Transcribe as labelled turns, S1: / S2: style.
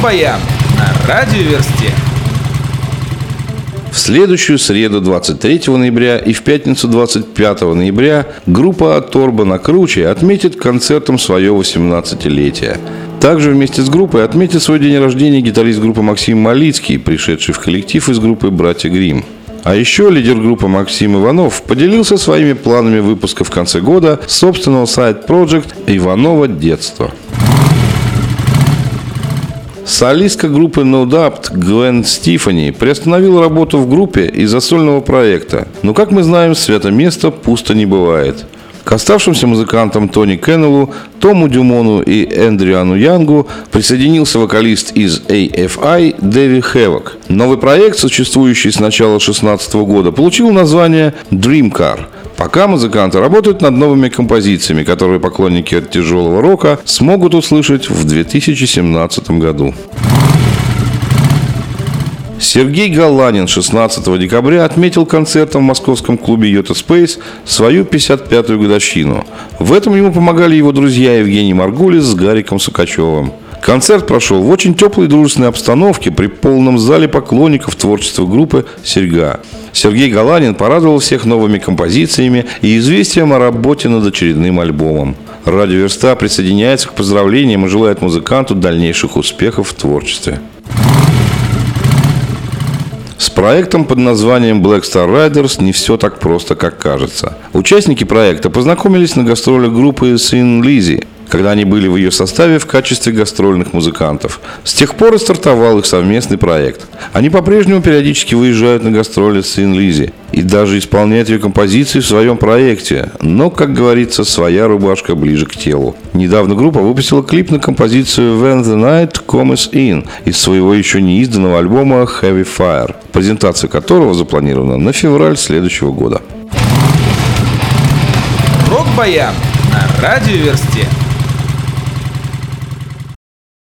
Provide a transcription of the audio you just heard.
S1: Рок-баян на радиоверсте.
S2: В следующую среду 23 ноября и в пятницу 25 ноября группа Торбана Круче отметит концертом свое 18-летие. Также вместе с группой отметит свой день рождения гитарист группы Максим Малицкий, пришедший в коллектив из группы «Братья Грим. А еще лидер группы Максим Иванов поделился своими планами выпуска в конце года собственного сайт-проект «Иванова детство». Солистка группы No Doubt Гвен Стифани приостановила работу в группе из-за сольного проекта. Но, как мы знаем, свято место пусто не бывает. К оставшимся музыкантам Тони Кеннеллу, Тому Дюмону и Эндриану Янгу присоединился вокалист из AFI Дэви Хэвок. Новый проект, существующий с начала 2016 года, получил название Dream Car – Пока музыканты работают над новыми композициями, которые поклонники тяжелого рока смогут услышать в 2017 году. Сергей Галанин 16 декабря отметил концертом в московском клубе Йота Space свою 55-ю годовщину. В этом ему помогали его друзья Евгений Маргулис с Гариком Сукачевым. Концерт прошел в очень теплой дружественной обстановке при полном зале поклонников творчества группы «Серьга». Сергей Галанин порадовал всех новыми композициями и известием о работе над очередным альбомом. Радио Верста присоединяется к поздравлениям и желает музыканту дальнейших успехов в творчестве. С проектом под названием Black Star Riders не все так просто, как кажется. Участники проекта познакомились на гастролях группы Sin Lizzy, когда они были в ее составе в качестве гастрольных музыкантов. С тех пор и стартовал их совместный проект. Они по-прежнему периодически выезжают на гастроли с Ин Лизи и даже исполняют ее композиции в своем проекте, но, как говорится, своя рубашка ближе к телу. Недавно группа выпустила клип на композицию When the Night Comes In из своего еще не изданного альбома Heavy Fire, презентация которого запланирована на февраль следующего года.
S1: Рок-баян на радиоверсте.